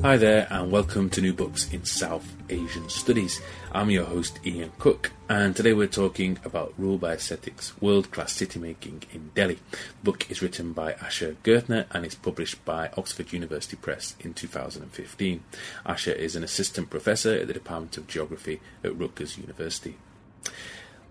Hi there, and welcome to New Books in South Asian Studies. I'm your host, Ian Cook, and today we're talking about Rule by Aesthetics World Class City Making in Delhi. The book is written by Asher Ghertner and is published by Oxford University Press in 2015. Asher is an assistant professor at the Department of Geography at Rutgers University.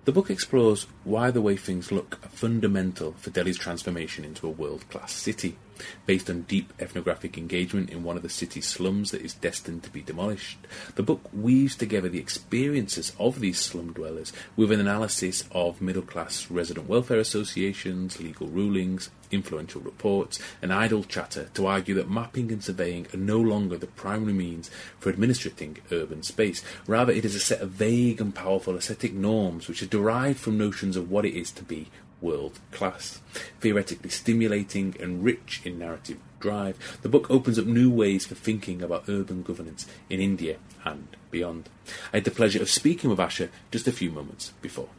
The book explores why the way things look are fundamental for Delhi's transformation into a world class city based on deep ethnographic engagement in one of the city's slums that is destined to be demolished. The book weaves together the experiences of these slum dwellers with an analysis of middle class resident welfare associations, legal rulings, influential reports, and idle chatter to argue that mapping and surveying are no longer the primary means for administrating urban space. Rather, it is a set of vague and powerful aesthetic norms which are derived from notions of what it is to be world class. Theoretically stimulating and rich in narrative drive, the book opens up new ways for thinking about urban governance in India and beyond. I had the pleasure of speaking with Asher just a few moments before.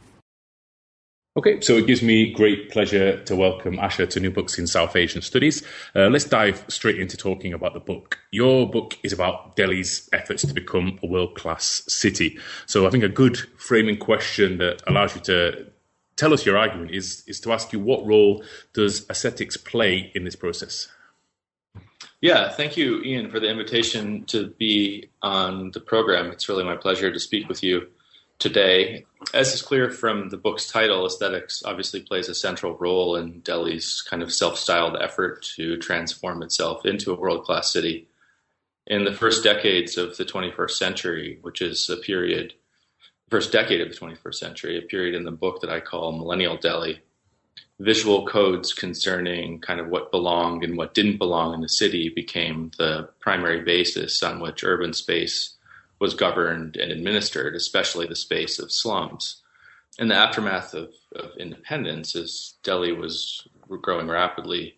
Okay, so it gives me great pleasure to welcome Asher to New Books in South Asian Studies. Uh, let's dive straight into talking about the book. Your book is about Delhi's efforts to become a world class city. So I think a good framing question that allows you to tell us your argument is is to ask you what role does aesthetics play in this process? Yeah, thank you, Ian, for the invitation to be on the program. It's really my pleasure to speak with you today. As is clear from the book's title, aesthetics obviously plays a central role in Delhi's kind of self styled effort to transform itself into a world class city. In the first decades of the 21st century, which is a period first decade of the 21st century, a period in the book that I call Millennial Delhi. Visual codes concerning kind of what belonged and what didn't belong in the city became the primary basis on which urban space was governed and administered, especially the space of slums. In the aftermath of, of independence, as Delhi was growing rapidly,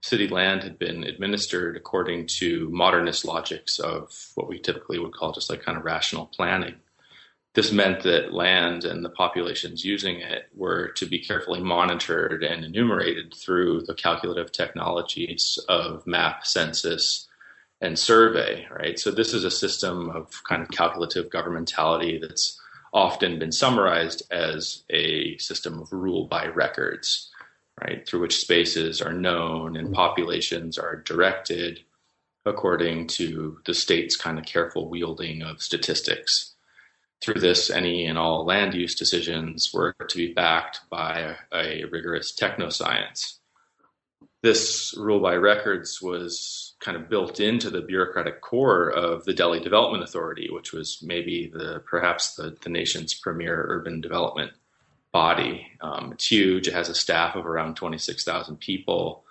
city land had been administered according to modernist logics of what we typically would call just like kind of rational planning this meant that land and the populations using it were to be carefully monitored and enumerated through the calculative technologies of map, census, and survey, right? So this is a system of kind of calculative governmentality that's often been summarized as a system of rule by records, right? Through which spaces are known and populations are directed according to the state's kind of careful wielding of statistics through this, any and all land use decisions were to be backed by a, rigorous technoscience. This rule by records was kind of built into the bureaucratic core of the Delhi Development Authority, which was maybe the perhaps the, the nation's premier urban development body. Um, it's huge. It has a staff of around 26,000 people.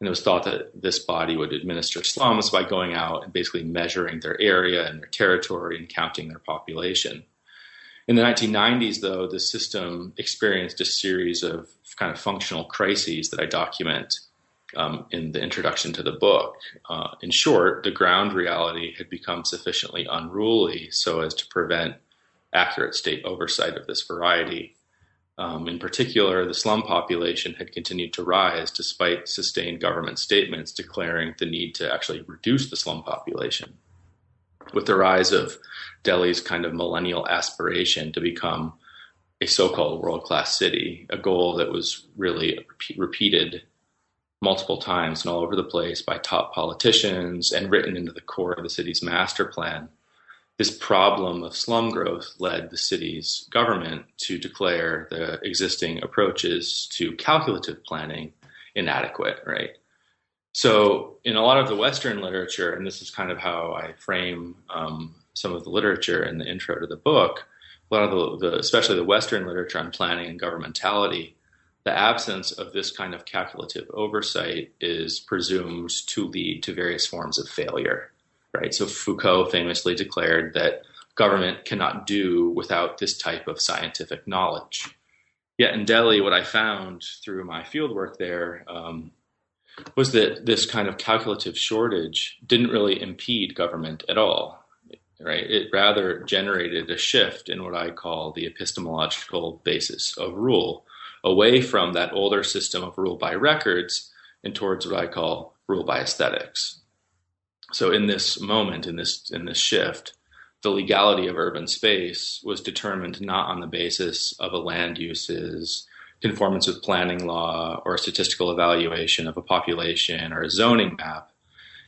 And it was thought that this body would administer slums by going out and basically measuring their area and their territory and counting their population. In the 1990s, though, the system experienced a series of kind of functional crises that I document um, in the introduction to the book. Uh, in short, the ground reality had become sufficiently unruly so as to prevent accurate state oversight of this variety. Um, in particular, the slum population had continued to rise despite sustained government statements declaring the need to actually reduce the slum population. With the rise of Delhi's kind of millennial aspiration to become a so-called world-class city, a goal that was really repeated multiple times and all over the place by top politicians and written into the core of the city's master plan. This problem of slum growth led the city's government to declare the existing approaches to calculative planning inadequate, right? So, in a lot of the Western literature, and this is kind of how I frame um, some of the literature in the intro to the book, a lot of the, the, especially the Western literature on planning and governmentality, the absence of this kind of calculative oversight is presumed to lead to various forms of failure, right? So Foucault famously declared that government cannot do without this type of scientific knowledge. Yet in Delhi, what I found through my fieldwork there um, was that this kind of calculative shortage didn't really impede government at all right? It rather generated a shift in what I call the epistemological basis of rule, away from that older system of rule by records and towards what I call rule by aesthetics. So in this moment, in this in this shift, the legality of urban space was determined not on the basis of a land uses conformance with planning law or a statistical evaluation of a population or a zoning map.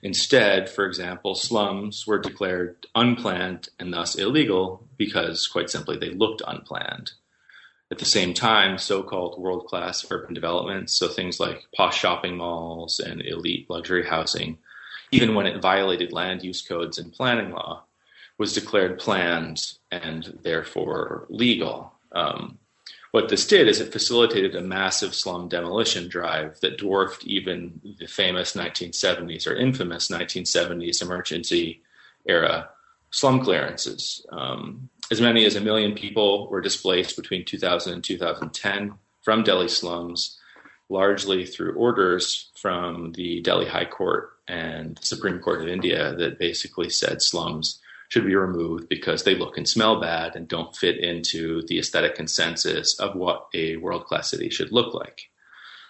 Instead, for example, slums were declared unplanned and thus illegal because, quite simply, they looked unplanned. At the same time, so called world class urban developments, so things like posh shopping malls and elite luxury housing, even when it violated land use codes and planning law, was declared planned and therefore legal. Um, what this did is it facilitated a massive slum demolition drive that dwarfed even the famous 1970s or infamous 1970s emergency era slum clearances. Um, as many as a million people were displaced between 2000 and 2010 from Delhi slums, largely through orders from the Delhi High Court and the Supreme Court of India that basically said slums should be removed because they look and smell bad and don't fit into the aesthetic consensus of what a world class city should look like.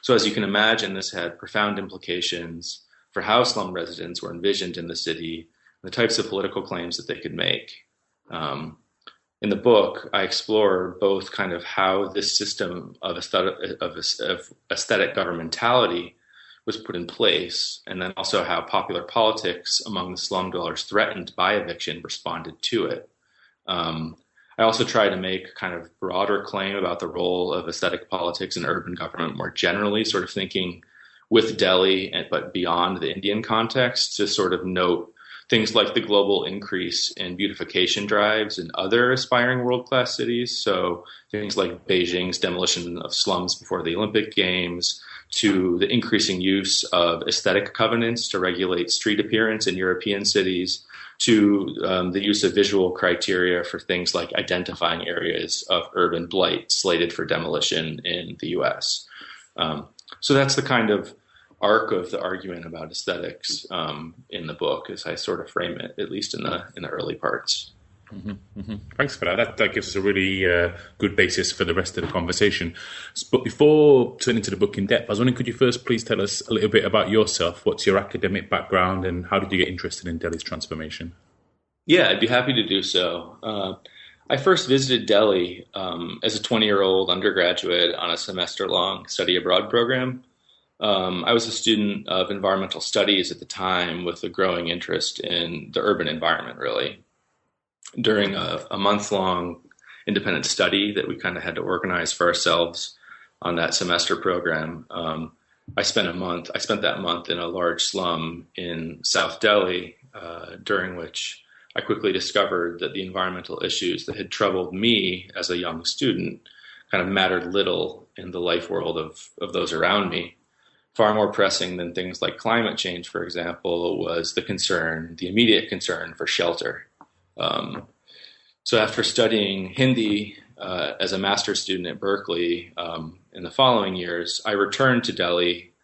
So, as you can imagine, this had profound implications for how slum residents were envisioned in the city, the types of political claims that they could make. Um, in the book, I explore both kind of how this system of aesthetic, of, of aesthetic governmentality was put in place, and then also how popular politics among the slum dwellers threatened by eviction responded to it. Um, I also try to make kind of broader claim about the role of aesthetic politics in urban government more generally, sort of thinking with Delhi, but beyond the Indian context, to sort of note things like the global increase in beautification drives in other aspiring world class cities. So things like Beijing's demolition of slums before the Olympic Games, to the increasing use of aesthetic covenants to regulate street appearance in European cities, to um, the use of visual criteria for things like identifying areas of urban blight slated for demolition in the US. Um, so that's the kind of arc of the argument about aesthetics um, in the book as I sort of frame it, at least in the in the early parts. Mm-hmm, mm-hmm. Thanks for that. that. That gives us a really uh, good basis for the rest of the conversation. But before turning to the book in depth, I was wondering, could you first please tell us a little bit about yourself? What's your academic background, and how did you get interested in Delhi's transformation? Yeah, I'd be happy to do so. Uh, I first visited Delhi um, as a 20 year old undergraduate on a semester long study abroad program. Um, I was a student of environmental studies at the time with a growing interest in the urban environment, really during a, a month long independent study that we kind of had to organize for ourselves on that semester program. Um, I spent a month. I spent that month in a large slum in South Delhi, uh, during which I quickly discovered that the environmental issues that had troubled me as a young student kind of mattered little in the life world of of those around me. Far more pressing than things like climate change, for example, was the concern, the immediate concern for shelter. Um, so after studying Hindi uh, as a master's student at Berkeley um, in the following years, I returned to Delhi,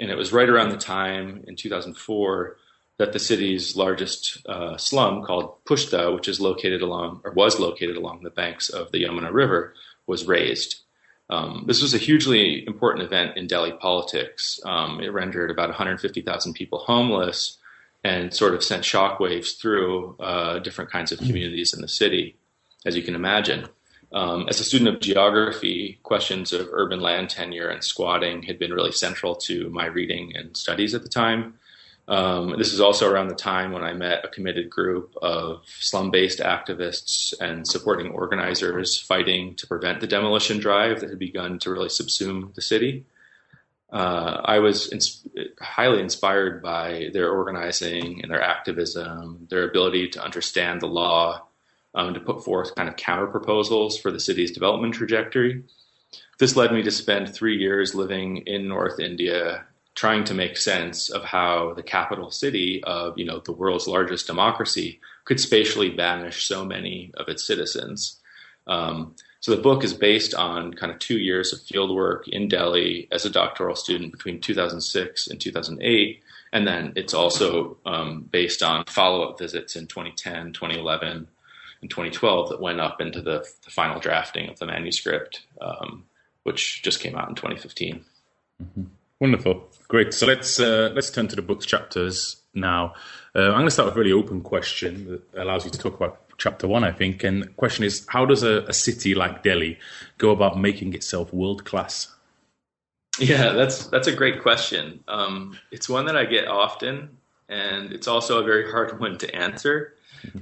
and it was right around the time in 2004 that the city's largest uh, slum, called Pushta, which is located along or was located along the banks of the Yamuna River, was razed. Um, this was a hugely important event in Delhi politics. Um, it rendered about 150,000 people homeless and sort of sent shockwaves through uh, different kinds of communities in the city, as you can imagine. Um, as a student of geography, questions of urban land tenure and squatting had been really central to my reading and studies at the time. Um, this is also around the time when I met a committed group of slum based activists and supporting organizers fighting to prevent the demolition drive that had begun to really subsume the city uh, I was ins- highly inspired by their organizing and their activism, their ability to understand the law, um, to put forth kind of counter proposals for the city's development trajectory. This led me to spend three years living in North India, trying to make sense of how the capital city of you know the world's largest democracy could spatially banish so many of its citizens. Um, so the book is based on kind of two years of field work in Delhi as a doctoral student between 2006 and 2008. And then it's also um, based on follow up visits in 2010, 2011, and 2012 that went up into the, the final drafting of the manuscript, um, which just came out in 2015. Mm-hmm. Wonderful, great. So let's uh, let's turn to the book's chapters now. Uh, I'm going to start with a really open question that allows you to talk about chapter one, I think. And the question is how does a, a city like Delhi go about making itself world class? Yeah, that's that's a great question. Um, it's one that I get often, and it's also a very hard one to answer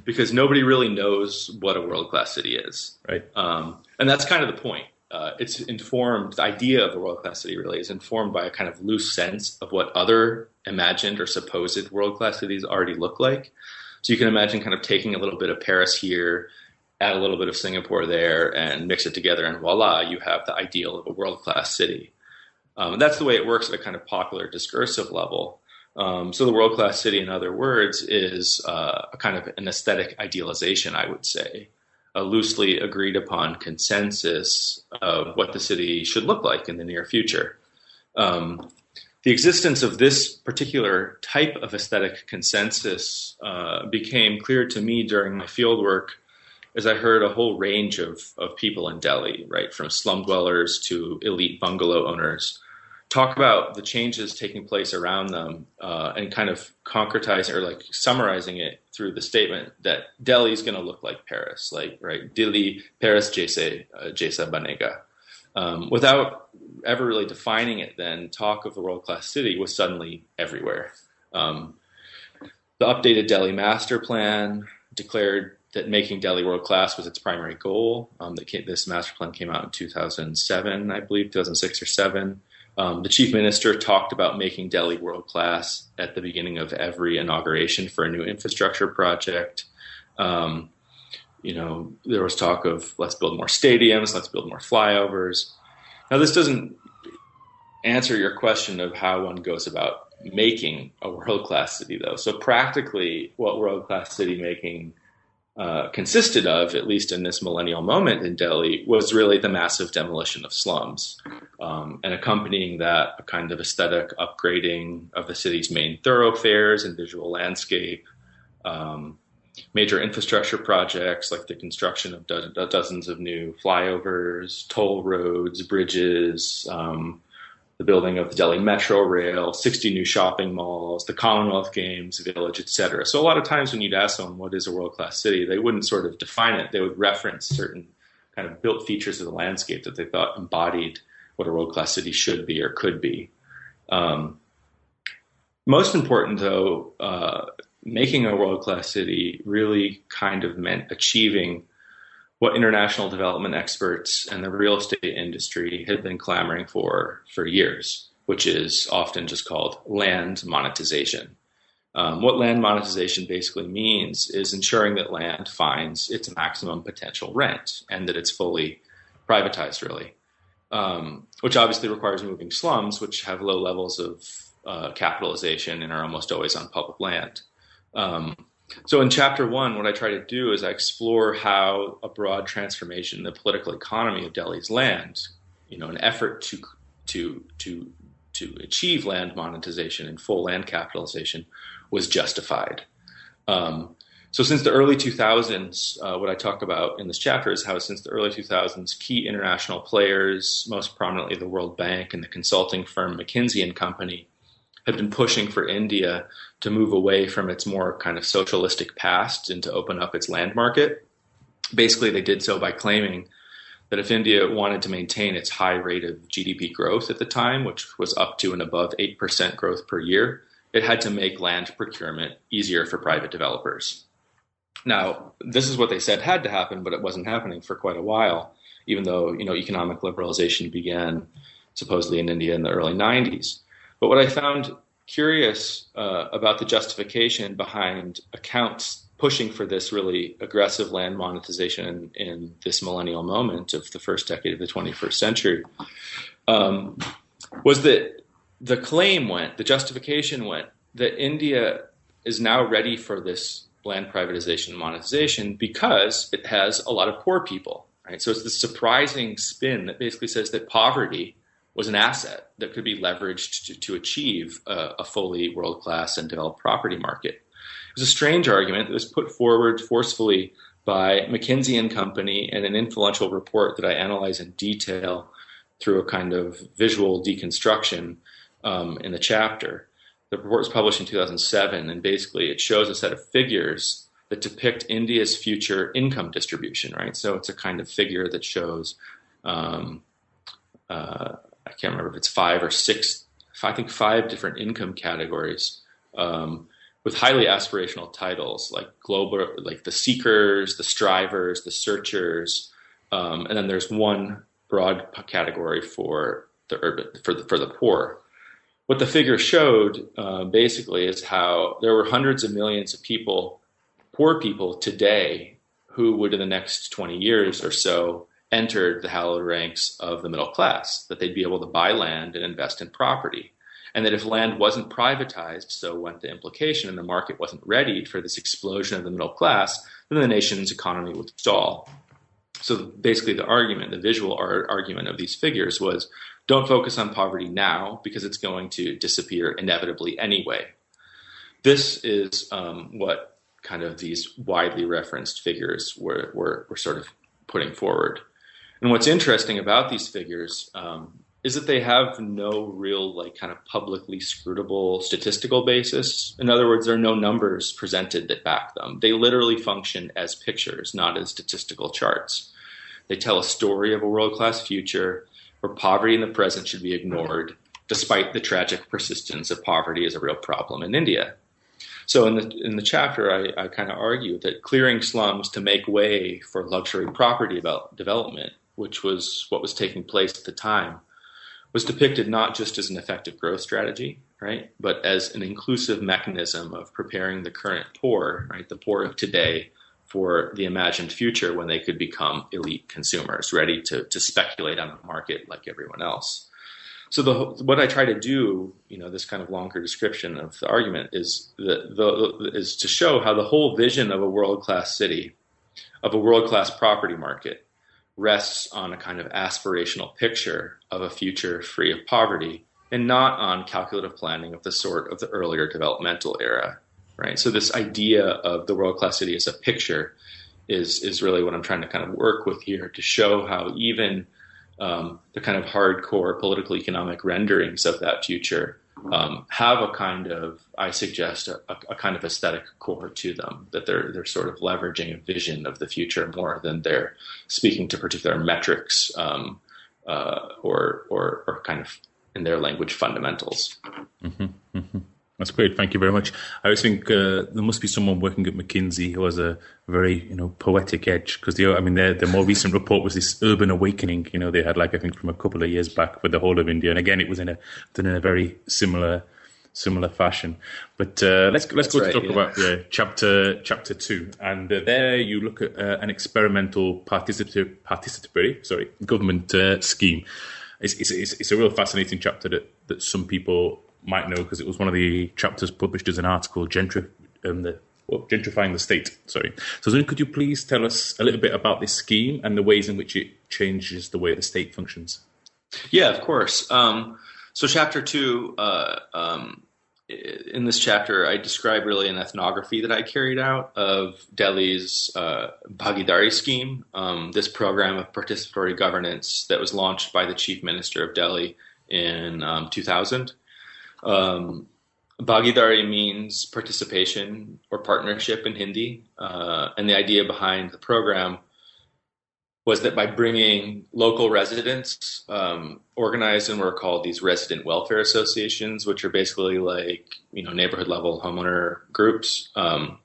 because nobody really knows what a world class city is. Right. Um, and that's kind of the point. Uh, it's informed, the idea of a world class city really is informed by a kind of loose sense of what other imagined or supposed world class cities already look like. So you can imagine kind of taking a little bit of Paris here, add a little bit of Singapore there, and mix it together, and voila, you have the ideal of a world class city. Um, that's the way it works at a kind of popular discursive level. Um, so the world class city, in other words, is uh, a kind of an aesthetic idealization, I would say, a loosely agreed upon consensus of what the city should look like in the near future. Um, the existence of this particular type of aesthetic consensus uh, became clear to me during my fieldwork as I heard a whole range of, of people in Delhi, right, from slum dwellers to elite bungalow owners, talk about the changes taking place around them uh, and kind of concretizing or like summarizing it through the statement that Delhi is going to look like Paris, like right, Delhi, Paris, jaise, uh, jaisa banega. Um, without ever really defining it, then talk of the world class city was suddenly everywhere. Um, the updated Delhi master plan declared that making Delhi world class was its primary goal. Um, came, this master plan came out in 2007, I believe, 2006 or seven. Um, the chief minister talked about making Delhi world class at the beginning of every inauguration for a new infrastructure project. Um, you know, there was talk of let's build more stadiums, let's build more flyovers. Now, this doesn't answer your question of how one goes about making a world class city, though. So, practically, what world class city making uh, consisted of, at least in this millennial moment in Delhi, was really the massive demolition of slums. Um, and accompanying that, a kind of aesthetic upgrading of the city's main thoroughfares and visual landscape. Um, major infrastructure projects like the construction of do- dozens of new flyovers, toll roads, bridges, um, the building of the Delhi Metro Rail, 60 new shopping malls, the Commonwealth Games Village, etc. So a lot of times when you'd ask someone what is a world-class city, they wouldn't sort of define it. They would reference certain kind of built features of the landscape that they thought embodied what a world-class city should be or could be. Um, most important, though, uh, making a world-class city really kind of meant achieving what international development experts and the real estate industry have been clamoring for for years, which is often just called land monetization. Um, what land monetization basically means is ensuring that land finds its maximum potential rent and that it's fully privatized, really, um, which obviously requires moving slums, which have low levels of uh, capitalization and are almost always on public land. Um, so in chapter one, what I try to do is I explore how a broad transformation in the political economy of Delhi's land, you know, an effort to to to to achieve land monetization and full land capitalization was justified. Um, so since the early 2000s, uh, what I talk about in this chapter is how since the early 2000s, key international players, most prominently the World Bank and the consulting firm McKinsey and Company, had been pushing for India to move away from its more kind of socialistic past and to open up its land market. Basically, they did so by claiming that if India wanted to maintain its high rate of GDP growth at the time, which was up to and above 8% growth per year, it had to make land procurement easier for private developers. Now, this is what they said had to happen, but it wasn't happening for quite a while, even though you know economic liberalization began supposedly in India in the early 90s. But what I found curious uh, about the justification behind accounts pushing for this really aggressive land monetization in, in this millennial moment of the first decade of the 21st century um, was that the claim went, the justification went, that India is now ready for this land privatization and monetization because it has a lot of poor people. Right? So it's this surprising spin that basically says that poverty was an asset that could be leveraged to, to achieve a, a fully world class and developed property market. It was a strange argument that was put forward forcefully by McKinsey and Company in an influential report that I analyze in detail through a kind of visual deconstruction um, in the chapter. the report was published in 2007, and basically it shows a set of figures that depict India's future income distribution, right? So it's a kind of figure that shows, um, uh, I can't remember if it's five or six, I think five different income categories um, with highly aspirational titles like global, like the seekers, the strivers, the searchers, um, and then there's one broad category for the urban for the for the poor. What the figure showed uh, basically is how there were hundreds of millions of people poor people today who would, in the next 20 years or so, enter the hallowed ranks of the middle class, that they'd be able to buy land and invest in property. And that if land wasn't privatized, so went the implication, and the market wasn't ready for this explosion of the middle class, then the nation's economy would stall. So basically, the argument, the visual argument of these figures was don't focus on poverty now because it's going to disappear inevitably anyway. This is um, what kind of these widely referenced figures were, were, were sort of putting forward. And what's interesting about these figures um, is that they have no real, like, kind of publicly scrutable statistical basis. In other words, there are no numbers presented that back them. They literally function as pictures, not as statistical charts. They tell a story of a world class future where poverty in the present should be ignored, despite the tragic persistence of poverty as a real problem in India. So in the in the chapter, I, I kind of argue that clearing slums to make way for luxury property development, which was what was taking place at the time, was depicted not just as an effective growth strategy, right, but as an inclusive mechanism of preparing the current poor, right, the poor of today, for the imagined future when they could become elite consumers, ready to to speculate on the market like everyone else. So the what I try to do, you know, this kind of longer description of the argument is that the, is to show how the whole vision of a world class city, of a world class property market, rests on a kind of aspirational picture of a future free of poverty, and not on calculative planning of the sort of the earlier developmental era, right? So this idea of the world class city as a picture is is really what I'm trying to kind of work with here to show how even um, the kind of hardcore political economic renderings of that future um, have a kind of, I suggest, a, a, kind of aesthetic core to them. That they're they're sort of leveraging a vision of the future more than they're speaking to particular metrics um, uh, or, or or kind of in their language fundamentals. Mm-hmm, mm-hmm. That's great. Thank you very much. I always think uh, there must be someone working at McKinsey who has a very, you know, poetic edge because the, I mean, their, their more recent report was this urban awakening. You know, they had like I think from a couple of years back with the whole of India, and again, it was in a done in a very similar similar fashion. But uh, let's let's That's go right, to talk yeah. about yeah, chapter chapter two, and uh, there you look at uh, an experimental participatory participatory sorry government uh, scheme. It's, it's, it's, it's a real fascinating chapter that, that some people might know because it was one of the chapters published as an article, um, the, well, gentrifying the state. Sorry. So, could you please tell us a little bit about this scheme and the ways in which it changes the way the state functions? Yeah, of course. Um, so, chapter two. Uh, um, in this chapter, I describe really an ethnography that I carried out of Delhi's uh, Bhagidari scheme, um, this program of participatory governance that was launched by the chief minister of Delhi in um, 2000. Um, Bhagidari means participation or partnership in Hindi. Uh, and the idea behind the program was that by bringing local residents um, organized in what are called these resident welfare associations, which are basically like you know neighborhood level homeowner groups, um,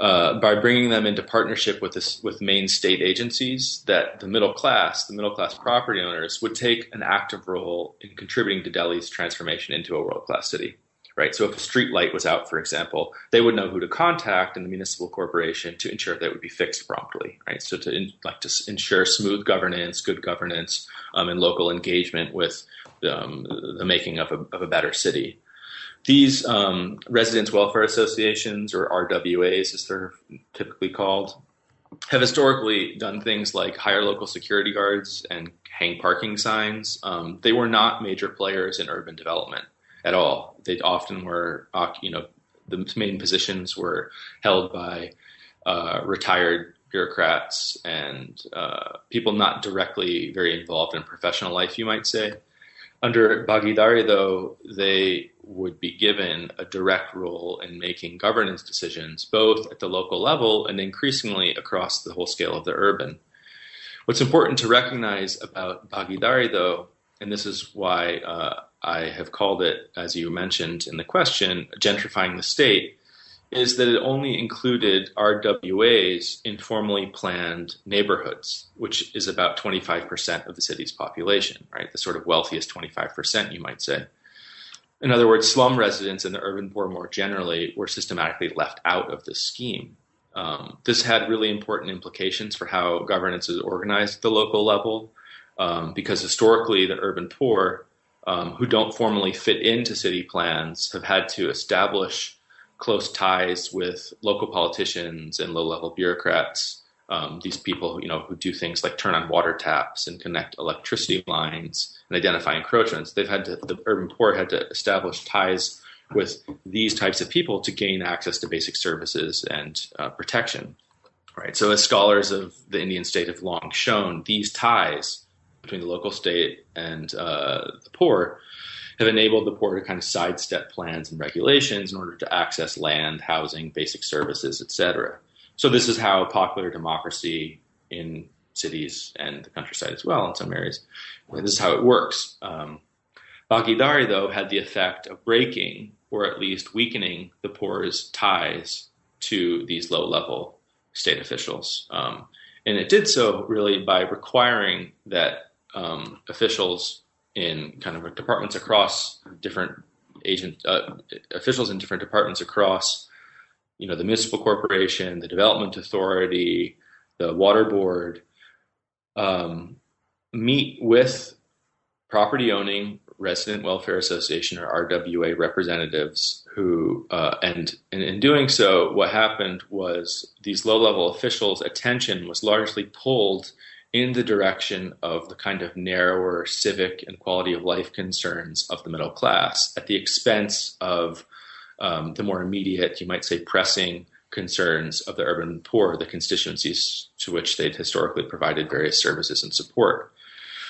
uh, by bringing them into partnership with this with main state agencies, that the middle class, the middle class property owners, would take an active role in contributing to Delhi's transformation into a world class city right? So if a street light was out, for example, they would know who to contact in the municipal corporation to ensure that it would be fixed promptly, right? So to in, like to ensure smooth governance, good governance, um, and local engagement with um, the making of a, of a, better city. These um, residents' welfare associations, or RWAs, as they're typically called, have historically done things like hire local security guards and hang parking signs. Um, they were not major players in urban development at all. They often were, you know, the main positions were held by uh, retired bureaucrats and uh, people not directly very involved in professional life, you might say. Under Bhagidari, though, they would be given a direct role in making governance decisions, both at the local level and increasingly across the whole scale of the urban. What's important to recognize about Bhagidari, though, and this is why uh, I have called it, as you mentioned in the question, gentrifying the state, is that it only included RWA's informally planned neighborhoods, which is about 25% of the city's population, right? The sort of wealthiest 25%, you might say. In other words, slum residents and the urban poor more generally were systematically left out of this scheme. Um, this had really important implications for how governance is organized at the local level, um, because historically the urban poor, um, who don't formally fit into city plans, have had to establish close ties with local politicians and low-level bureaucrats. Um, these people, you know, who do things like turn on water taps and connect electricity lines and identify encroachments. They've had to, the urban poor had to establish ties with these types of people to gain access to basic services and uh, protection. Right. So, as scholars of the Indian state have long shown, these ties between the local state and uh, the poor have enabled the poor to kind of sidestep plans and regulations in order to access land, housing, basic services, etc. So this is how popular democracy in cities and the countryside as well in some areas. This is how it works. Um, Bhagidari, though, had the effect of breaking or at least weakening the poor's ties to these low level state officials. Um, and it did so really by requiring that um, officials in kind of departments across different agent uh, officials in different departments across you know the municipal corporation the development authority the water board um, meet with property owning resident welfare association or rwa representatives who uh, and, and in doing so what happened was these low level officials attention was largely pulled in the direction of the kind of narrower civic and quality of life concerns of the middle class at the expense of um, the more immediate, you might say, pressing concerns of the urban poor, the constituencies to which they'd historically provided various services and support.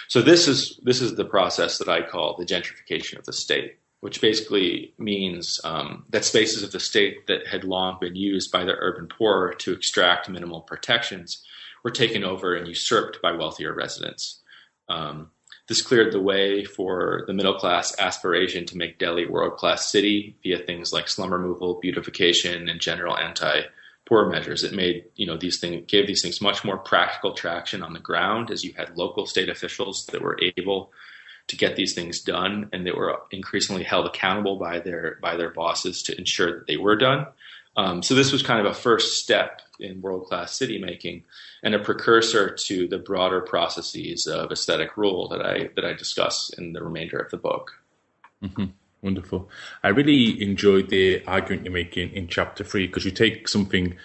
So this is this is the process that I call the gentrification of the state, which basically means um, that spaces of the state that had long been used by the urban poor to extract minimal protections were taken over and usurped by wealthier residents. Um, this cleared the way for the middle class aspiration to make Delhi a world class city via things like slum removal, beautification, and general anti poor measures. It made you know these things gave these things much more practical traction on the ground as you had local state officials that were able to get these things done and they were increasingly held accountable by their by their bosses to ensure that they were done. Um, so this was kind of a first step in world class city making and a precursor to the broader processes of aesthetic rule that I that I discuss in the remainder of the book. Mm-hmm. Wonderful. I really enjoyed the argument you're making in chapter three because you take something,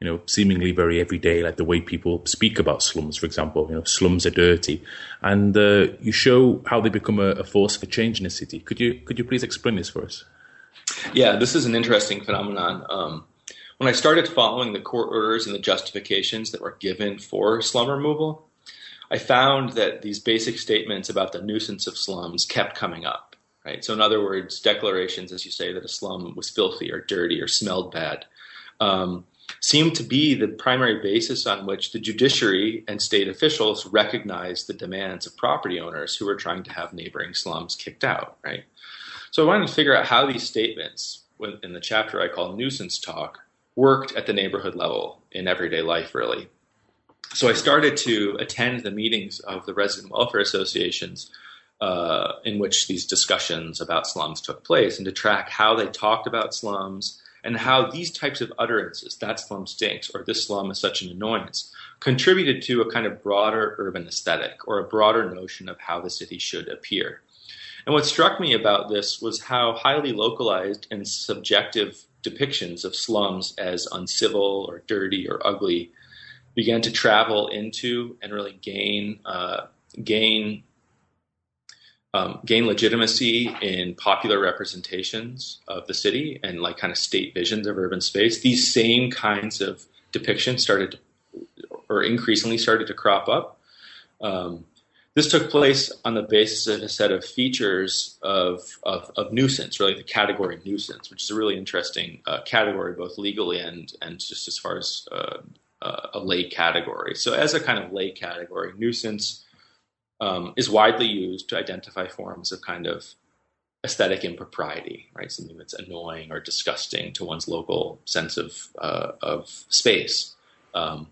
you know, seemingly very everyday, like the way people speak about slums, for example. You know, slums are dirty, and uh, you show how they become a, a force for change in a city. Could you could you please explain this for us? Yeah, this is an interesting phenomenon. Um, when I started following the court orders and the justifications that were given for slum removal, I found that these basic statements about the nuisance of slums kept coming up. Right. So, in other words, declarations, as you say, that a slum was filthy or dirty or smelled bad, um, seemed to be the primary basis on which the judiciary and state officials recognized the demands of property owners who were trying to have neighboring slums kicked out. Right. So I wanted to figure out how these statements, in the chapter I call nuisance talk, worked at the neighborhood level in everyday life, really. So I started to attend the meetings of the resident welfare associations uh, in which these discussions about slums took place and to track how they talked about slums and how these types of utterances, that slum stinks or this slum is such an annoyance, contributed to a kind of broader urban aesthetic or a broader notion of how the city should appear. And what struck me about this was how highly localized and subjective depictions of slums as uncivil or dirty or ugly began to travel into and really gain uh, gain um, gain legitimacy in popular representations of the city and like kind of state visions of urban space. These same kinds of depictions started to, or increasingly started to crop up. Um, this took place on the basis of a set of features of, of, of nuisance, really the category nuisance, which is a really interesting uh, category, both legally and, and just as far as uh, uh, a lay category. So, as a kind of lay category, nuisance um, is widely used to identify forms of kind of aesthetic impropriety, right? Something that's annoying or disgusting to one's local sense of uh, of space. Um,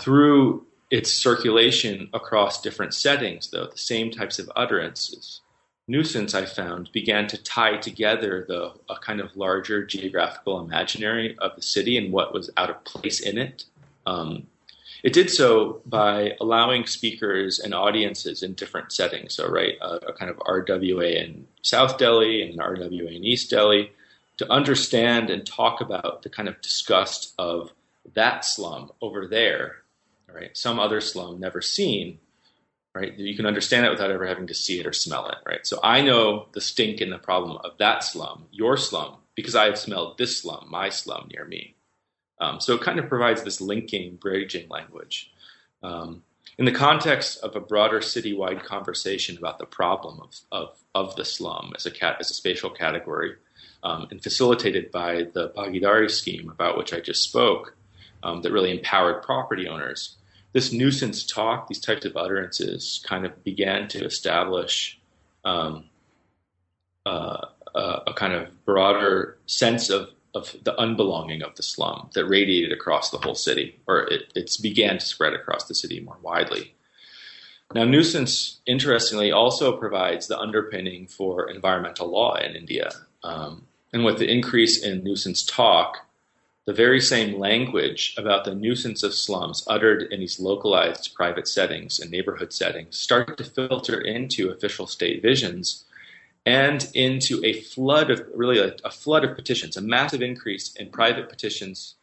through its circulation across different settings, though the same types of utterances, nuisance I found began to tie together the a kind of larger geographical imaginary of the city and what was out of place in it. Um, it did so by allowing speakers and audiences in different settings. So, right, a, a kind of RWA in South Delhi and an RWA in East Delhi to understand and talk about the kind of disgust of that slum over there, right? Some other slum never seen, right? You can understand it without ever having to see it or smell it, right? So I know the stink and the problem of that slum, your slum, because I have smelled this slum, my slum near me. Um, so it kind of provides this linking, bridging language. Um, in the context of a broader citywide conversation about the problem of, of, of the slum as a, cat, as a spatial category, um, and facilitated by the Bhagidari scheme about which I just spoke, um, that really empowered property owners, this nuisance talk, these types of utterances, kind of began to establish um, uh, uh, a kind of broader sense of of the unbelonging of the slum that radiated across the whole city, or it began to spread across the city more widely. Now, nuisance, interestingly, also provides the underpinning for environmental law in India. Um, and with the increase in nuisance talk, the very same language about the nuisance of slums uttered in these localized private settings and neighborhood settings start to filter into official state visions and into a flood of really a, a, flood of petitions, a massive increase in private petitions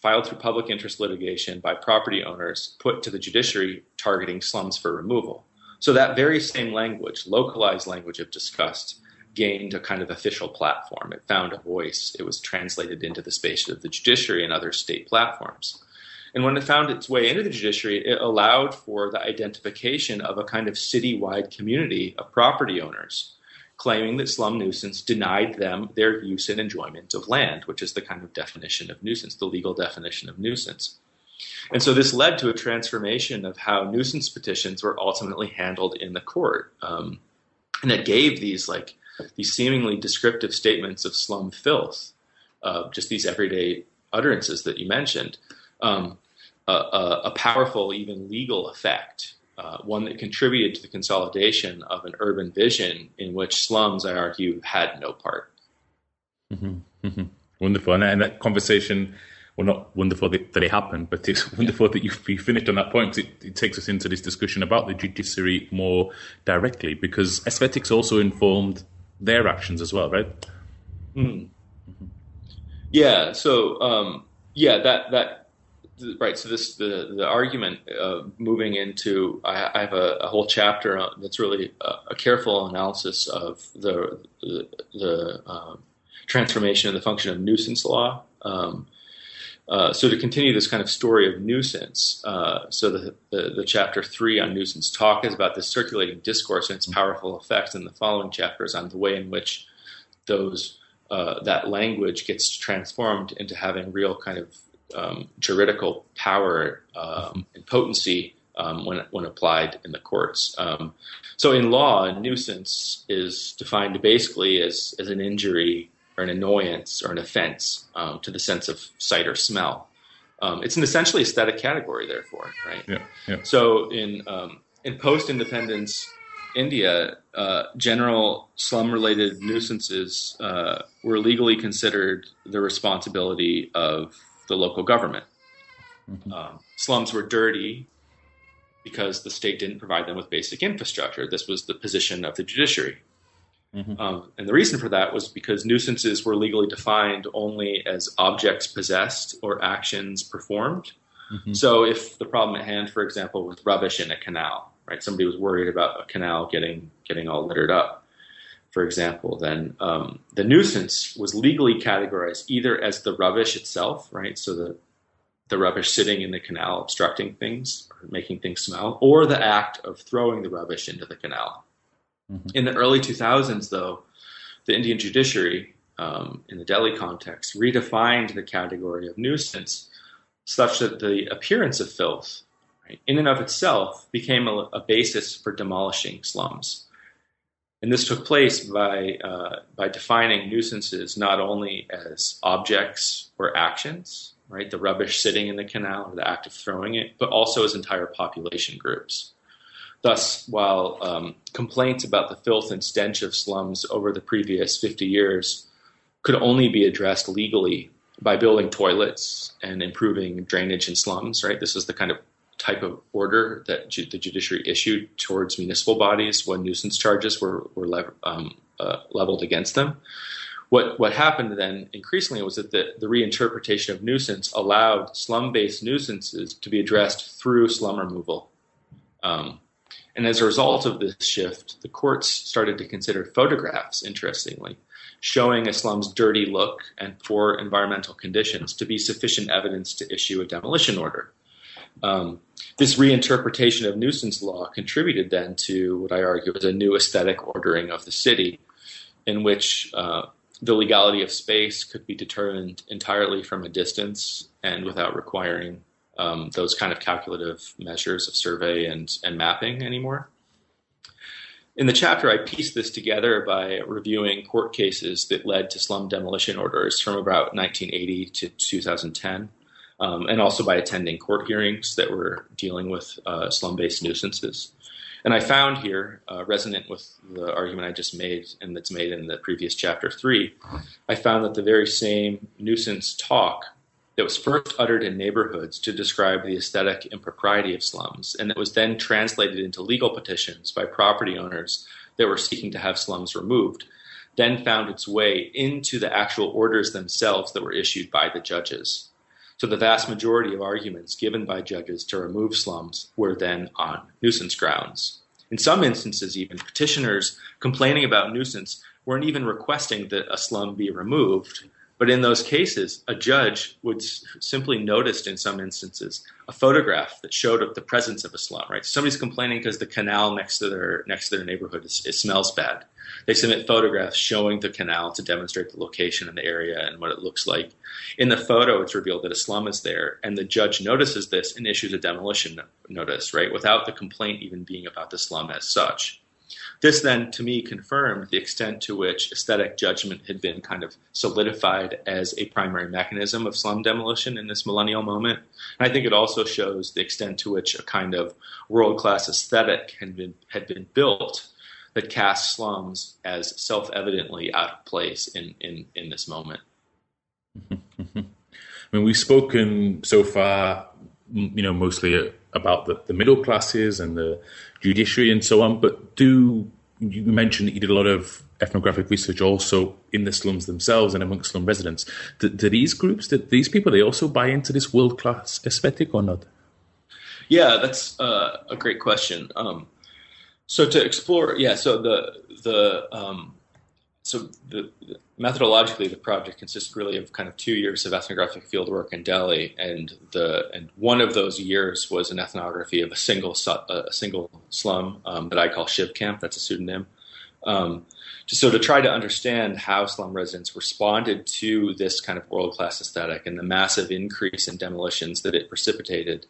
filed through public interest litigation by property owners put to the judiciary targeting slums for removal. So that very same language, localized language of disgust, gained a kind of official platform. It found a voice. It was translated into the space of the judiciary and other state platforms. And when it found its way into the judiciary, it allowed for the identification of a kind of citywide community of property owners claiming that slum nuisance denied them their use and enjoyment of land, which is the kind of definition of nuisance, the legal definition of nuisance. And so this led to a transformation of how nuisance petitions were ultimately handled in the court. Um, and it gave these like these seemingly descriptive statements of slum filth, uh, just these everyday utterances that you mentioned, um, a, a, powerful, even legal effect uh, one that contributed to the consolidation of an urban vision in which slums, I argue, had no part. Mm-hmm. Mm-hmm. Wonderful. And, and, that conversation, well, not wonderful that, that it happened, but it's wonderful yeah. that you've, you finished on that point. It, it, takes us into this discussion about the judiciary more directly because aesthetics also informed their actions as well, right? Mm. Yeah. So, um, yeah, that, that right so this the the argument uh, moving into I, I have a, a, whole chapter that's really a, a, careful analysis of the the, the um, transformation of the function of nuisance law. Um, uh, so to continue this kind of story of nuisance, uh, so the, the, the chapter three on nuisance talk is about this circulating discourse and its powerful effects, and the following chapters on the way in which those uh, that language gets transformed into having real kind of um, juridical power um, and potency um, when when applied in the courts. Um, so in law, a nuisance is defined basically as as an injury or an annoyance or an offense um, to the sense of sight or smell. Um, it's an essentially aesthetic category, therefore, right? Yeah. yeah. So in in post-independence India, uh, general slum-related nuisances uh, were legally considered the responsibility of the local government. Mm-hmm. Um, slums were dirty because the state didn't provide them with basic infrastructure. This was the position of the judiciary. Mm-hmm. Um, and the reason for that was because nuisances were legally defined only as objects possessed or actions performed. Mm-hmm. So, if the problem at hand, for example, was rubbish in a canal, right? Somebody was worried about a canal getting getting all littered up for example, then um, the nuisance was legally categorized either as the rubbish itself, right? So the the rubbish sitting in the canal obstructing things or making things smell, or the act of throwing the rubbish into the canal. Mm-hmm. In the early 2000s, though, the Indian judiciary, um, in the Delhi context, redefined the category of nuisance such that the appearance of filth, right, in and of itself, became a, a, basis for demolishing slums. And this took place by, uh, by defining nuisances not only as objects or actions, right, the rubbish sitting in the canal or the act of throwing it, but also as entire population groups. Thus, while um, complaints about the filth and stench of slums over the previous 50 years could only be addressed legally by building toilets and improving drainage in slums, right? This is the kind of type of order that ju- the judiciary issued towards municipal bodies when nuisance charges were, were um, uh, leveled against them. What, what happened then increasingly was that the, the reinterpretation of nuisance allowed slum based nuisances to be addressed through slum removal. Um, and as a result of this shift, the courts started to consider photographs, interestingly, showing a slum's dirty look and poor environmental conditions to be sufficient evidence to issue a demolition order. Um, this reinterpretation of nuisance law contributed then to what I argue is a new aesthetic ordering of the city, in which uh, the legality of space could be determined entirely from a distance and without requiring um, those kind of calculative measures of survey and, and mapping anymore. In the chapter, I pieced this together by reviewing court cases that led to slum demolition orders from about 1980 to 2010, um, and also by attending court hearings that were dealing with uh, slum based nuisances. And I found here, uh, resonant with the argument I just made and that's made in the previous chapter three, I found that the very same nuisance talk that was first uttered in neighborhoods to describe the aesthetic impropriety of slums, and that was then translated into legal petitions by property owners that were seeking to have slums removed, then found its way into the actual orders themselves that were issued by the judges. So the vast majority of arguments given by judges to remove slums were then on nuisance grounds. In some instances, even petitioners complaining about nuisance weren't even requesting that a slum be removed, but in those cases, a judge would simply notice in some instances a photograph that showed the presence of a slum. Right, somebody's complaining because the canal next to their next to their neighborhood is, it smells bad. They submit photographs showing the canal to demonstrate the location and the area and what it looks like. In the photo, it's revealed that a slum is there, and the judge notices this and issues a demolition notice. Right, without the complaint even being about the slum as such. This then, to me, confirmed the extent to which aesthetic judgment had been kind of solidified as a primary mechanism of slum demolition in this millennial moment. And I think it also shows the extent to which a kind of world class aesthetic had been, had been built that casts slums as self evidently out of place in, in, in this moment. I mean, we've spoken so far, you know, mostly about the, the middle classes and the judiciary and so on. But do you mentioned that you did a lot of ethnographic research also in the slums themselves and amongst slum residents. Do, do these groups, do these people, they also buy into this world class aesthetic or not? Yeah, that's uh, a great question. Um, so to explore, yeah, so the the um, so the, the, methodologically the project consists really of kind of two years of ethnographic fieldwork in Delhi, and the and one of those years was an ethnography of a single a single slum um, that I call Shiv Camp. That's a pseudonym. Um, so to try to understand how slum residents responded to this kind of world class aesthetic and the massive increase in demolitions that it precipitated,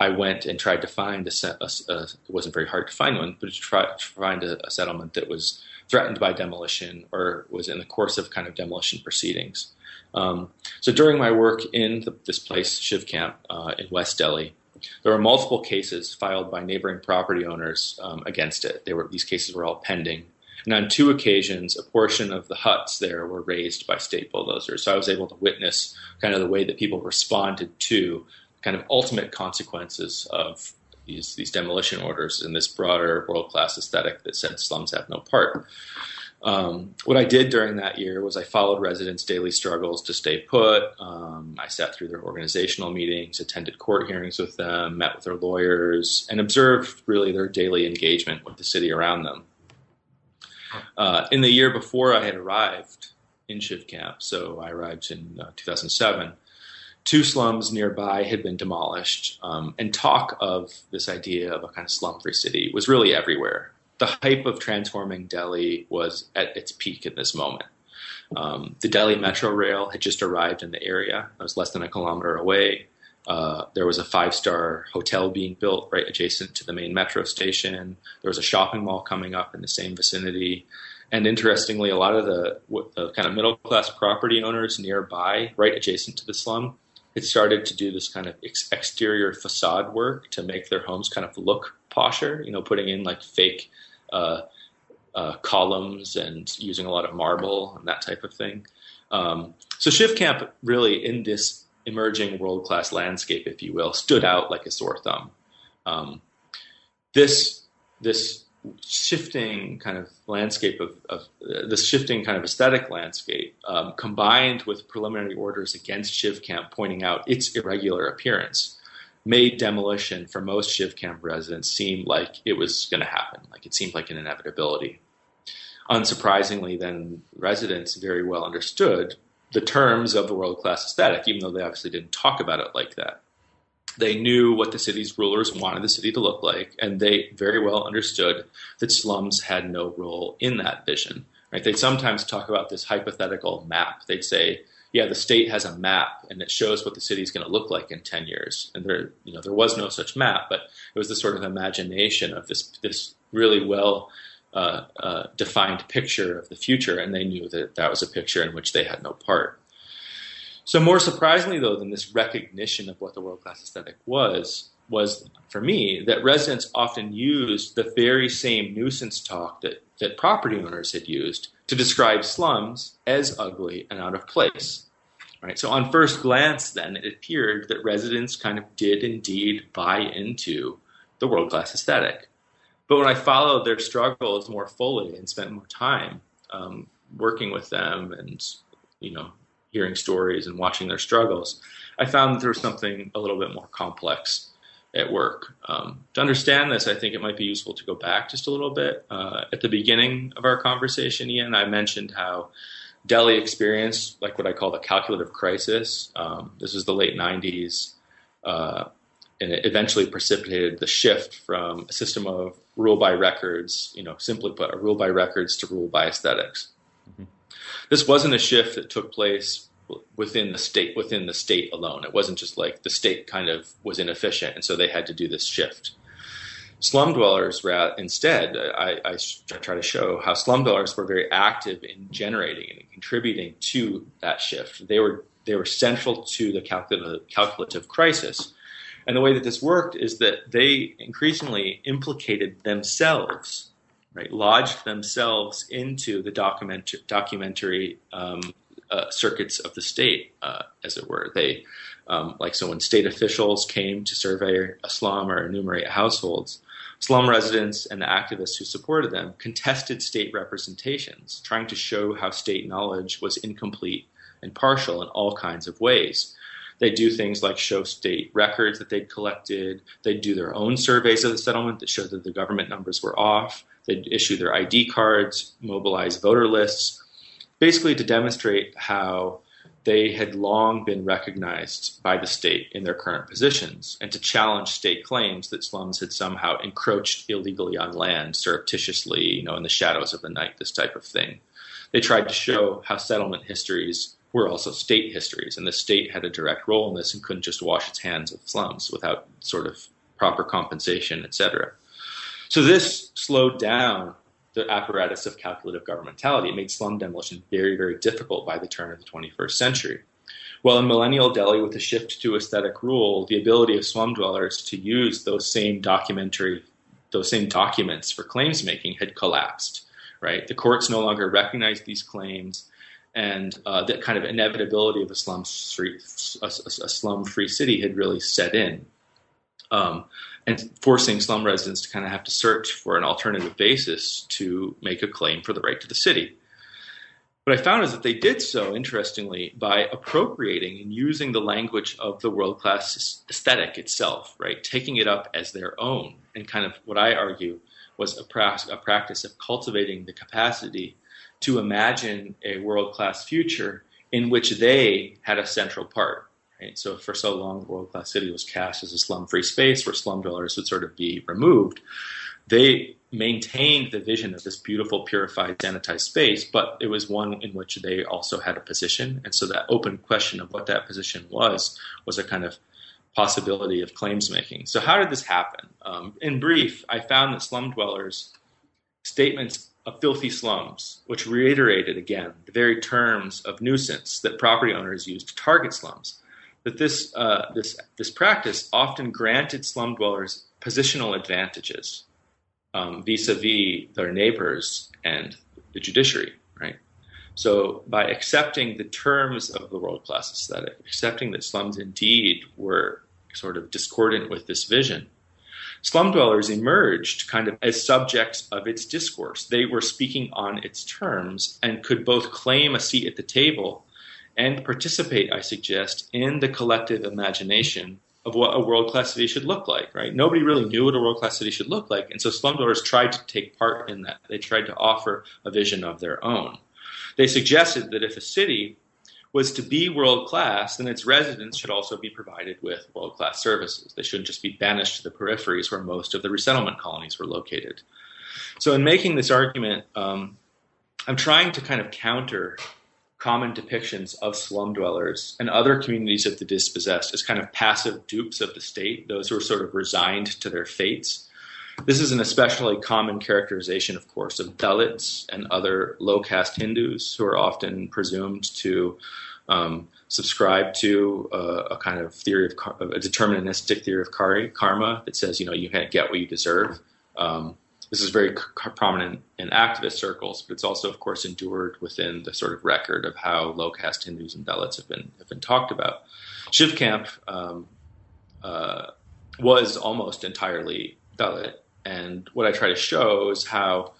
I went and tried to find a, a, a it wasn't very hard to find one, but to try to find a, a settlement that was threatened by demolition or was in the course of kind of demolition proceedings. Um, so during my work in the, this place, Shiv Camp uh, in West Delhi, there were multiple cases filed by neighboring property owners um, against it. They were, these cases were all pending. And on two occasions, a portion of the huts there were razed by state bulldozers. So I was able to witness kind of the way that people responded to kind of ultimate consequences of these these demolition orders in this broader world class aesthetic that said slums have no part. Um, what I did during that year was I followed residents' daily struggles to stay put. Um, I sat through their organizational meetings, attended court hearings with them, met with their lawyers, and observed really their daily engagement with the city around them. Uh, in the year before I had arrived in Shiv Camp, so I arrived in uh, 2007, two slums nearby had been demolished, um, and talk of this idea of a kind of slum-free city was really everywhere. The hype of transforming Delhi was at its peak at this moment. Um, the Delhi Metro Rail had just arrived in the area. It was less than a kilometer away. Uh, there was a five star hotel being built right adjacent to the main metro station. There was a shopping mall coming up in the same vicinity. And interestingly, a lot of the, the kind of middle class property owners nearby, right adjacent to the slum, had started to do this kind of ex- exterior facade work to make their homes kind of look posher, you know, putting in like fake uh, uh, columns and using a lot of marble and that type of thing. Um, so Shiv Camp really, in this emerging world class landscape, if you will, stood out like a sore thumb. Um, this this shifting kind of landscape of, of uh, this shifting kind of aesthetic landscape, um, combined with preliminary orders against Shiv Camp pointing out its irregular appearance, made demolition for most Shiv Camp residents seem like it was going to happen. Like it seemed like an inevitability. Unsurprisingly, then residents very well understood the terms of the world class aesthetic, even though they obviously didn't talk about it like that. They knew what the city's rulers wanted the city to look like, and they very well understood that slums had no role in that vision. Right? They'd sometimes talk about this hypothetical map. They'd say, "Yeah, the state has a map, and it shows what the city's going to look like in ten years." And there, you know, there was no such map, but it was this sort of imagination of this this really well uh, uh, defined picture of the future, and they knew that that was a picture in which they had no part. So, more surprisingly, though, than this recognition of what the world class aesthetic was, was for me that residents often used the very same nuisance talk that, that property owners had used to describe slums as ugly and out of place. Right? So, on first glance, then, it appeared that residents kind of did indeed buy into the world class aesthetic. But when I followed their struggles more fully and spent more time um, working with them and you know hearing stories and watching their struggles, I found that there was something a little bit more complex at work. Um, to understand this, I think it might be useful to go back just a little bit. Uh, at the beginning of our conversation, Ian, I mentioned how Delhi experienced like what I call the calculative crisis. Um, this was the late 90s. Uh, and it eventually precipitated the shift from a system of rule by records, you know, simply put, a rule by records to rule by esthetics mm-hmm. This wasn't a shift that took place within the state within the state alone. It wasn't just like the state kind of was inefficient, and so they had to do this shift. Slum dwellers, instead, I, I try to show how slum dwellers were very active in generating and contributing to that shift. They were they were central to the calculative, calculative crisis and the way that this worked is that they increasingly implicated themselves, right, lodged themselves into the document- documentary um, uh, circuits of the state, uh, as it were. They, um, like so, when state officials came to survey a slum or enumerate households, slum residents and the activists who supported them contested state representations, trying to show how state knowledge was incomplete and partial in all kinds of ways. They do things like show state records that they'd collected. They'd do their own surveys of the settlement that showed that the government numbers were off. They'd issue their ID cards, mobilize voter lists, basically to demonstrate how they had long been recognized by the state in their current positions and to challenge state claims that slums had somehow encroached illegally on land surreptitiously, you know, in the shadows of the night, this type of thing. They tried to show how settlement histories were also state histories, and the state had a direct role in this and couldn't just wash its hands of slums without sort of proper compensation, etc. So this slowed down the apparatus of calculative governmentality. It made slum demolition very, very difficult by the turn of the 21st century. Well, in millennial Delhi, with the shift to aesthetic rule, the ability of slum dwellers to use those same documentary, those same documents for claims making had collapsed. Right, the courts no longer recognized these claims and uh, that kind of inevitability of a slum free, a, a, slum free city had really set in, um, and forcing slum residents to kind of have to search for an alternative basis to make a claim for the right to the city. What I found is that they did so, interestingly, by appropriating and using the language of the world class aesthetic itself, right? Taking it up as their own, and kind of what I argue was a, pra- a practice of cultivating the capacity to imagine a world class future in which they had a central part. Right? So for so long, world class city was cast as a slum free space where slum dwellers would sort of be removed. They maintained the vision of this beautiful, purified, sanitized space, but it was one in which they also had a position. And so that open question of what that position was was a kind of possibility of claims making. So, how did this happen? Um, in brief, I found that slum dwellers' statements of filthy slums, which reiterated again the very terms of nuisance that property owners use to target slums, that this, uh, this, this practice often granted slum dwellers positional advantages vis a vis their neighbors and the judiciary, right? So, by accepting the terms of the world class aesthetic, accepting that slums indeed were sort of discordant with this vision, slum dwellers emerged kind of as subjects of its discourse. They were speaking on its terms and could both claim a seat at the table and participate, I suggest, in the collective imagination of what a world class city should look like, right? Nobody really knew what a world class city should look like. And so slum dwellers tried to take part in that. They tried to offer a vision of their own. They suggested that if a city was to be world class, then its residents should also be provided with world class services. They shouldn't just be banished to the peripheries where most of the resettlement colonies were located. So, in making this argument, um, I'm trying to kind of counter common depictions of slum dwellers and other communities of the dispossessed as kind of passive dupes of the state, those who are sort of resigned to their fates. This is an especially common characterization, of course, of Dalits and other low caste Hindus who are often presumed to um, subscribe to uh, a kind of theory of a deterministic theory of karma that says, you know, you can't get what you deserve. Um, this is very c- prominent in activist circles, but it's also, of course, endured within the sort of record of how low caste Hindus and Dalits have been have been talked about. Shiv Camp um, uh, was almost entirely Dalit, and what I try to show is how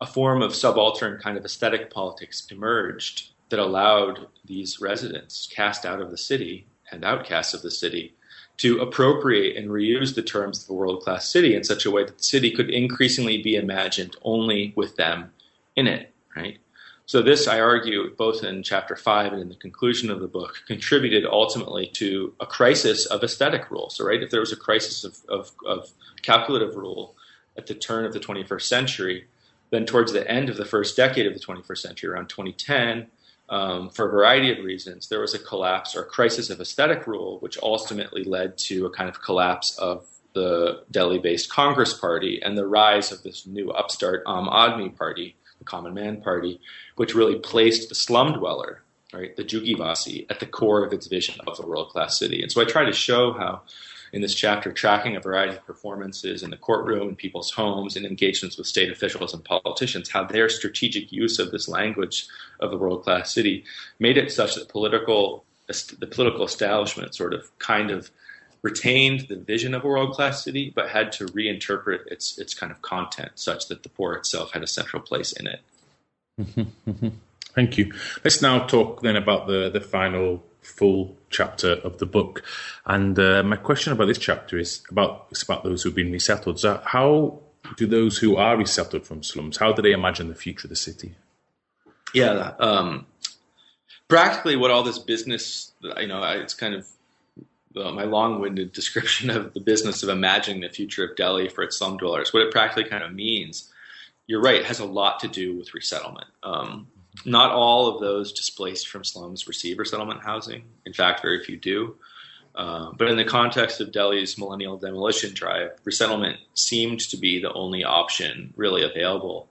a form of subaltern kind of aesthetic politics emerged that allowed these residents cast out of the city and outcasts of the city to appropriate and reuse the terms of a world class city in such a way that the city could increasingly be imagined only with them in it, right? So, this, I argue, both in chapter five and in the conclusion of the book, contributed ultimately to a crisis of aesthetic rule. So, right, if there was a crisis of, of, of calculative rule at the turn of the 21st century, then towards the end of the first decade of the 21st century, around 2010, um, for a variety of reasons, there was a collapse or a crisis of aesthetic rule, which ultimately led to a kind of collapse of the Delhi based Congress Party and the rise of this new upstart Aam Aadmi Party, the Common Man Party, which really placed the slum dweller, right, the Jugivasi, at the core of its vision of a world class city. And so I try to show how in this chapter tracking a variety of performances in the courtroom, in people's homes, and engagements with state officials and politicians, how their strategic use of this language of the world class city made it such that political the political establishment sort of kind of retained the vision of a world class city, but had to reinterpret its its kind of content such that the poor itself had a central place in it. Thank you. Let's now talk then about the the final full chapter of the book. And uh, my question about this chapter is about it's about those who've been resettled. So how do those who are resettled from slums how do they imagine the future of the city? Yeah, um, practically what all this business, you know, it's kind of my long-winded description of the business of imagining the future of Delhi for its slum dwellers. What it practically kind of means, you're right, has a lot to do with resettlement. Um, not all of those displaced from slums receive resettlement housing. In fact, very few do. Uh, but in the context of Delhi's millennial demolition drive, resettlement seemed to be the only option really available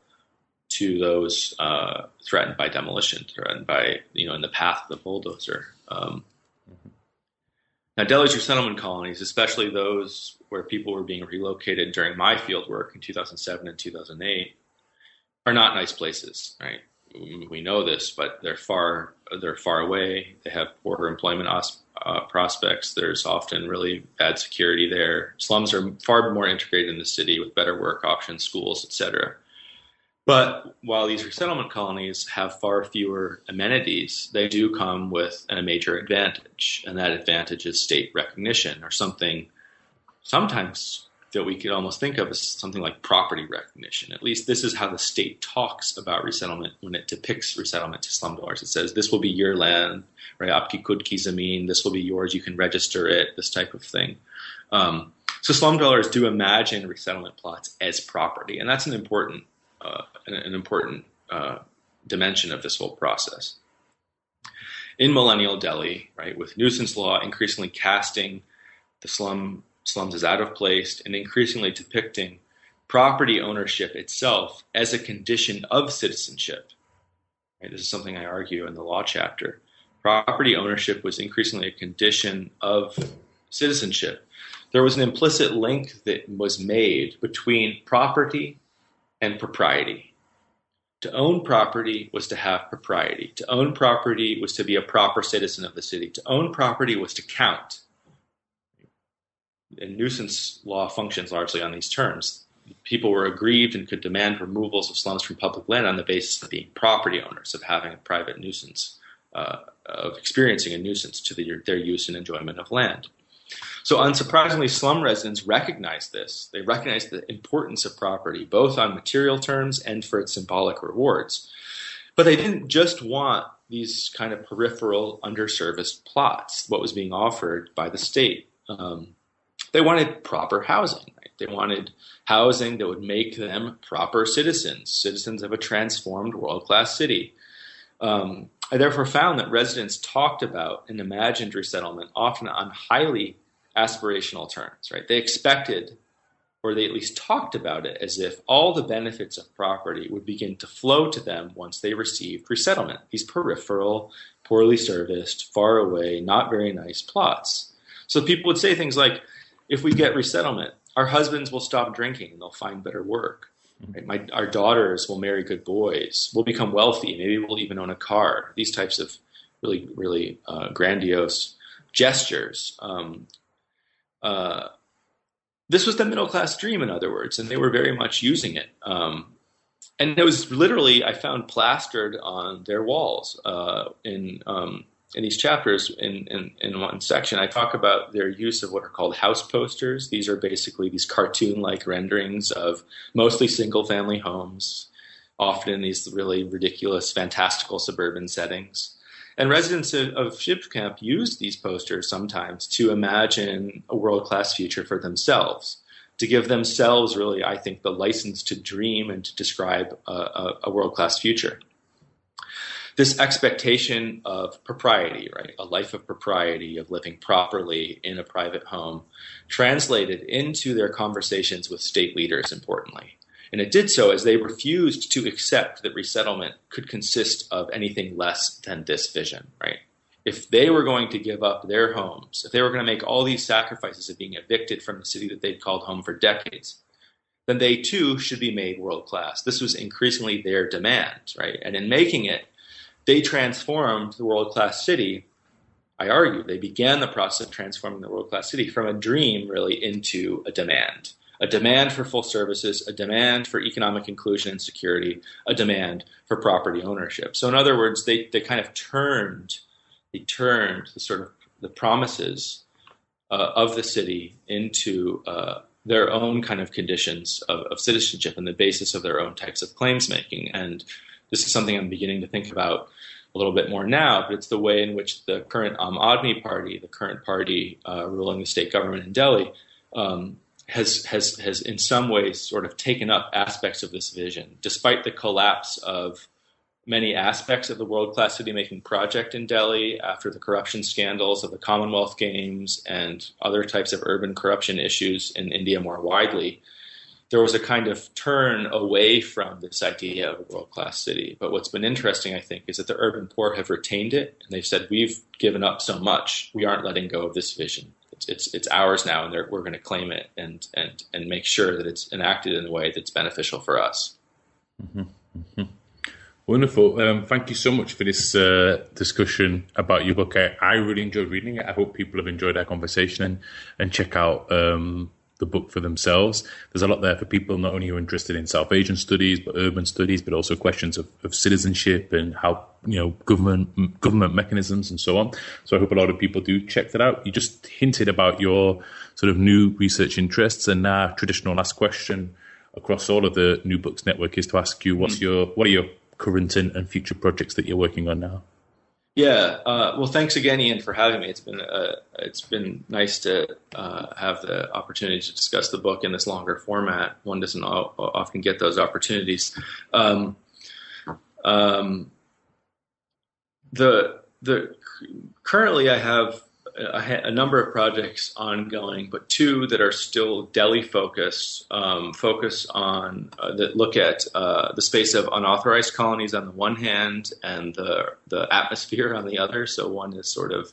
to those uh, threatened by demolition, threatened by, you know, in the path of the bulldozer. Um. Now, Delhi's resettlement colonies, especially those where people were being relocated during my field work in 2007 and 2008, are not nice places, right? We know this, but they're far they're far away. They have poor employment uh, prospects. There's often really bad security there. Slums are far more integrated in the city with better work options, schools, etc. But while these resettlement colonies have far fewer amenities, they do come with a major advantage, and that advantage is state recognition or something sometimes that we could almost think of as something like property recognition. At least this is how the state talks about resettlement when it depicts resettlement to slum dwellers. It says this will be your land, right? Apki kudki. This will be yours. You can register it. This type of thing. Um, so slum dwellers do imagine resettlement plots as property, and that's an important uh, an, an, important uh, dimension of this whole process. In millennial Delhi, right, with nuisance law increasingly casting the slum slums as out of place and increasingly depicting property ownership itself as a condition of citizenship. Right? This is something I argue in the law chapter. Property ownership was increasingly a condition of citizenship. There was an implicit link that was made between property and propriety. To own property was to have propriety. To own property was to be a proper citizen of the city. To own property was to count and nuisance law functions largely on these terms. People were aggrieved and could demand removals of slums from public land on the basis of being property owners, of having a private nuisance, uh, of experiencing a nuisance to the, their use and enjoyment of land. So, unsurprisingly, slum residents recognized this. They recognized the importance of property, both on material terms and for its symbolic rewards. But they didn't just want these kind of peripheral, underserviced plots, what was being offered by the state. Um, they wanted proper housing. Right? They wanted housing that would make them proper citizens, citizens of a transformed world class city. Um, I therefore found that residents talked about an imagined resettlement often on highly aspirational terms. Right? They expected, or they at least talked about it, as if all the benefits of property would begin to flow to them once they received resettlement. These peripheral, poorly serviced, far away, not very nice plots. So people would say things like, if we get resettlement, our husbands will stop drinking and they'll find better work. Right? My, our daughters will marry good boys. We'll become wealthy. Maybe we'll even own a car. These types of really, really uh, grandiose gestures. Um, uh, this was the middle class dream, in other words, and they were very much using it. Um, and it was literally, I found plastered on their walls uh, in um, in these chapters, in, in, in one section, I talk about their use of what are called house posters. These are basically these cartoon like renderings of mostly single family homes, often in these really ridiculous, fantastical suburban settings. And residents of, of Shiv Camp use these posters sometimes to imagine a world class future for themselves, to give themselves, really, I think, the license to dream and to describe a, a, a world class future this expectation of propriety, right? A life of propriety, of living properly in a private home, translated into their conversations with state leaders, importantly. And it did so as they refused to accept that resettlement could consist of anything less than this vision, right? If they were going to give up their homes, if they were going to make all these sacrifices of being evicted from the city that they'd called home for decades, then they too should be made world class. This was increasingly their demand, right? And in making it, they transformed the world class city. I argue they began the process of transforming the world class city from a dream really into a demand. A demand for full services, a demand for economic inclusion and security, a demand for property ownership. So, in other words, they, they kind of turned, they turned the sort of the promises uh, of the city into uh, their own kind of conditions of, of, citizenship and the basis of their own types of claims making. And this is something I'm beginning to think about a little bit more now, but it's the way in which the current Aam Aadmi Party, the current party uh, ruling the state government in Delhi, um, has has has in some ways sort of taken up aspects of this vision, despite the collapse of many aspects of the world class city making project in Delhi after the corruption scandals of the Commonwealth Games and other types of urban corruption issues in India more widely there was a kind of turn away from this idea of a world class city. But what's been interesting, I think, is that the urban poor have retained it, and they've said, "We've given up so much, we aren't letting go of this vision. It's it's, it's ours now, and we're going to claim it and and and make sure that it's enacted in a way that's beneficial for us." Mm-hmm. Mm-hmm. Wonderful. Um, thank you so much for this uh, discussion about your book. I, I, really enjoyed reading it. I hope people have enjoyed our conversation and, and check out um, the book for themselves. There's a lot there for people not only who are interested in South Asian studies, but urban studies, but also questions of, of citizenship and how you know government government mechanisms and so on. So I hope a lot of people do check that out. You just hinted about your sort of new research interests, and our traditional last question across all of the New Books Network is to ask you what's mm. your what are your current and, and future projects that you're working on now. Yeah, uh, well, thanks again, Ian, for having me. It's been uh, it's been nice to uh, have the opportunity to discuss the book in this longer format. One doesn't often get those opportunities. Um, um, the the currently, I have a, a, number of projects ongoing, but two that are still Delhi focused, um, focus on uh, that look at uh, the space of unauthorized colonies on the one hand and the the atmosphere on the other. So one is sort of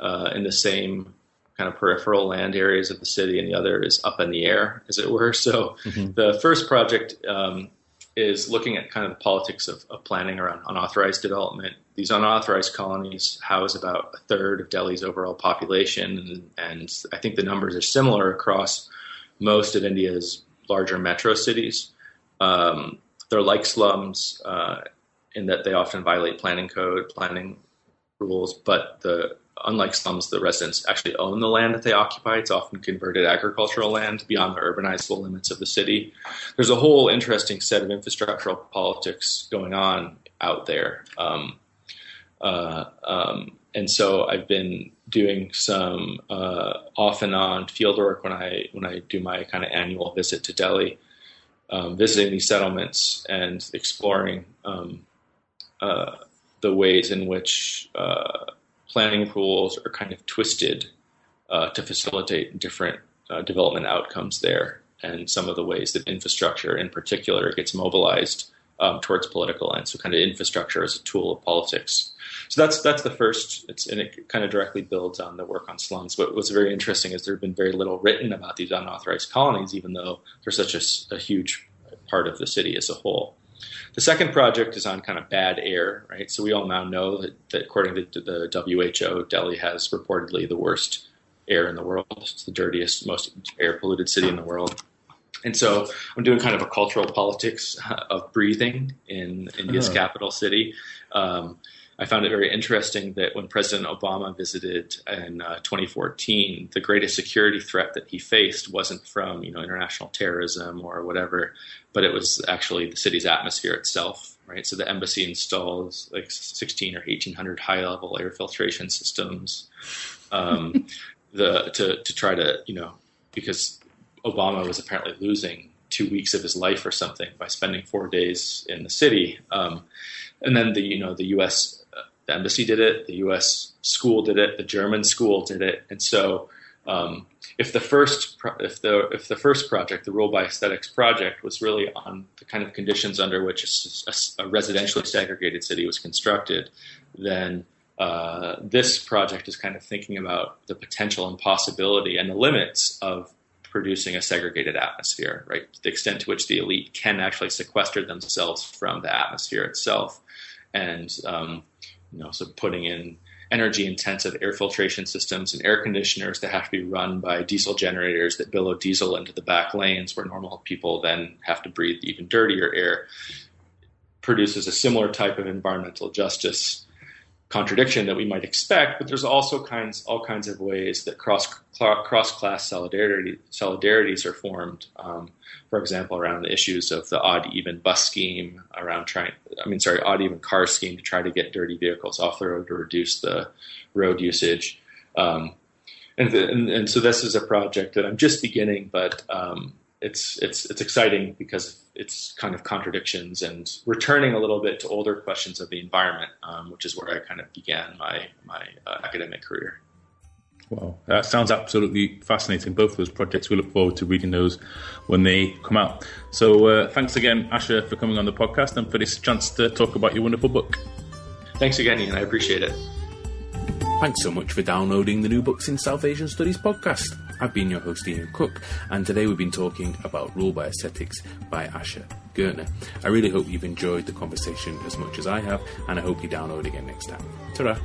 uh, in the same kind of peripheral land areas of the city, and the other is up in the air, as it were. So mm-hmm. the first project um, is looking at kind of the politics of, of, planning around unauthorized development. These unauthorized colonies house about a third of Delhi's overall population, and, I think the numbers are similar across most of India's larger metro cities. Um, they're like slums uh, in that they often violate planning code, planning rules, but the unlike slums, the residents actually own the land that they occupy. It's often converted agricultural land beyond the urbanizable limits of the city. There's a whole interesting set of infrastructural politics going on out there. Um, uh, um, and so I've been doing some uh, off and on field work when I when I do my kind of annual visit to Delhi, um, visiting these settlements and exploring um, uh, the ways in which uh, planning rules are kind of twisted uh, to facilitate different development outcomes there, and some of the ways that infrastructure, in particular, gets mobilized um, towards political ends. So, kind of infrastructure as a tool of politics. So that's that's the first. It's and it kind of directly builds on the work on slums. But what's very interesting is there have been very little written about these unauthorized colonies, even though they're such a, a huge part of the city as a whole. The second project is on kind of bad air, right? So we all now know that, that according to the WHO, Delhi has reportedly the worst air in the world. It's the dirtiest, most air polluted city in the world. And so I'm doing kind of a cultural politics of breathing in India's uh-huh. capital city. Um, I found it very interesting that when President Obama visited in uh, 2014, the greatest security threat that he faced wasn't from you know international terrorism or whatever, but it was actually the city's atmosphere itself. Right, so the embassy installs like 16 or 1800 high-level air filtration systems, um, the to to try to you know because Obama was apparently losing two weeks of his life or something by spending four days in the city. Um, and then the you know the U.S the embassy did it, the U.S. school did it, the German school did it, and so um, if the first if the if the first project, the Rule by Aesthetics project, was really on the kind of conditions under which a, a, a residentially segregated city was constructed, then uh, this project is kind of thinking about the potential and possibility and the limits of producing a segregated atmosphere, right? The extent to which the elite can actually sequester themselves from the atmosphere itself, and um, you know, so putting in energy intensive air filtration systems and air conditioners that have to be run by diesel generators that billow diesel into the back lanes where normal people then have to breathe even dirtier air produces a similar type of environmental justice contradiction that we might expect, but there's also kinds all kinds of ways that cross cross class solidarity solidarities are formed. Um, for example, around the issues of the odd even bus scheme, around trying I mean sorry odd even car scheme to try to get dirty vehicles off the road to reduce the road usage. Um, and, the, and, and, so this is a project that I'm just beginning, but um, it's it's it's exciting because it's kind of contradictions and returning a little bit to older questions of the environment, um, which is where I kind of began my my uh, academic career. Wow, that sounds absolutely fascinating. Both of those projects, we look forward to reading those when they come out. So, uh, thanks again, Asher, for coming on the podcast and for this chance to talk about your wonderful book. Thanks again, Ian. I appreciate it. Thanks so much for downloading the New Books in South Asian Studies podcast. I've been your host Ian Cook, and today we've been talking about Rule by Aesthetics by Asher Ghertner. I really hope you've enjoyed the conversation as much as I have, and I hope you download again next time. ta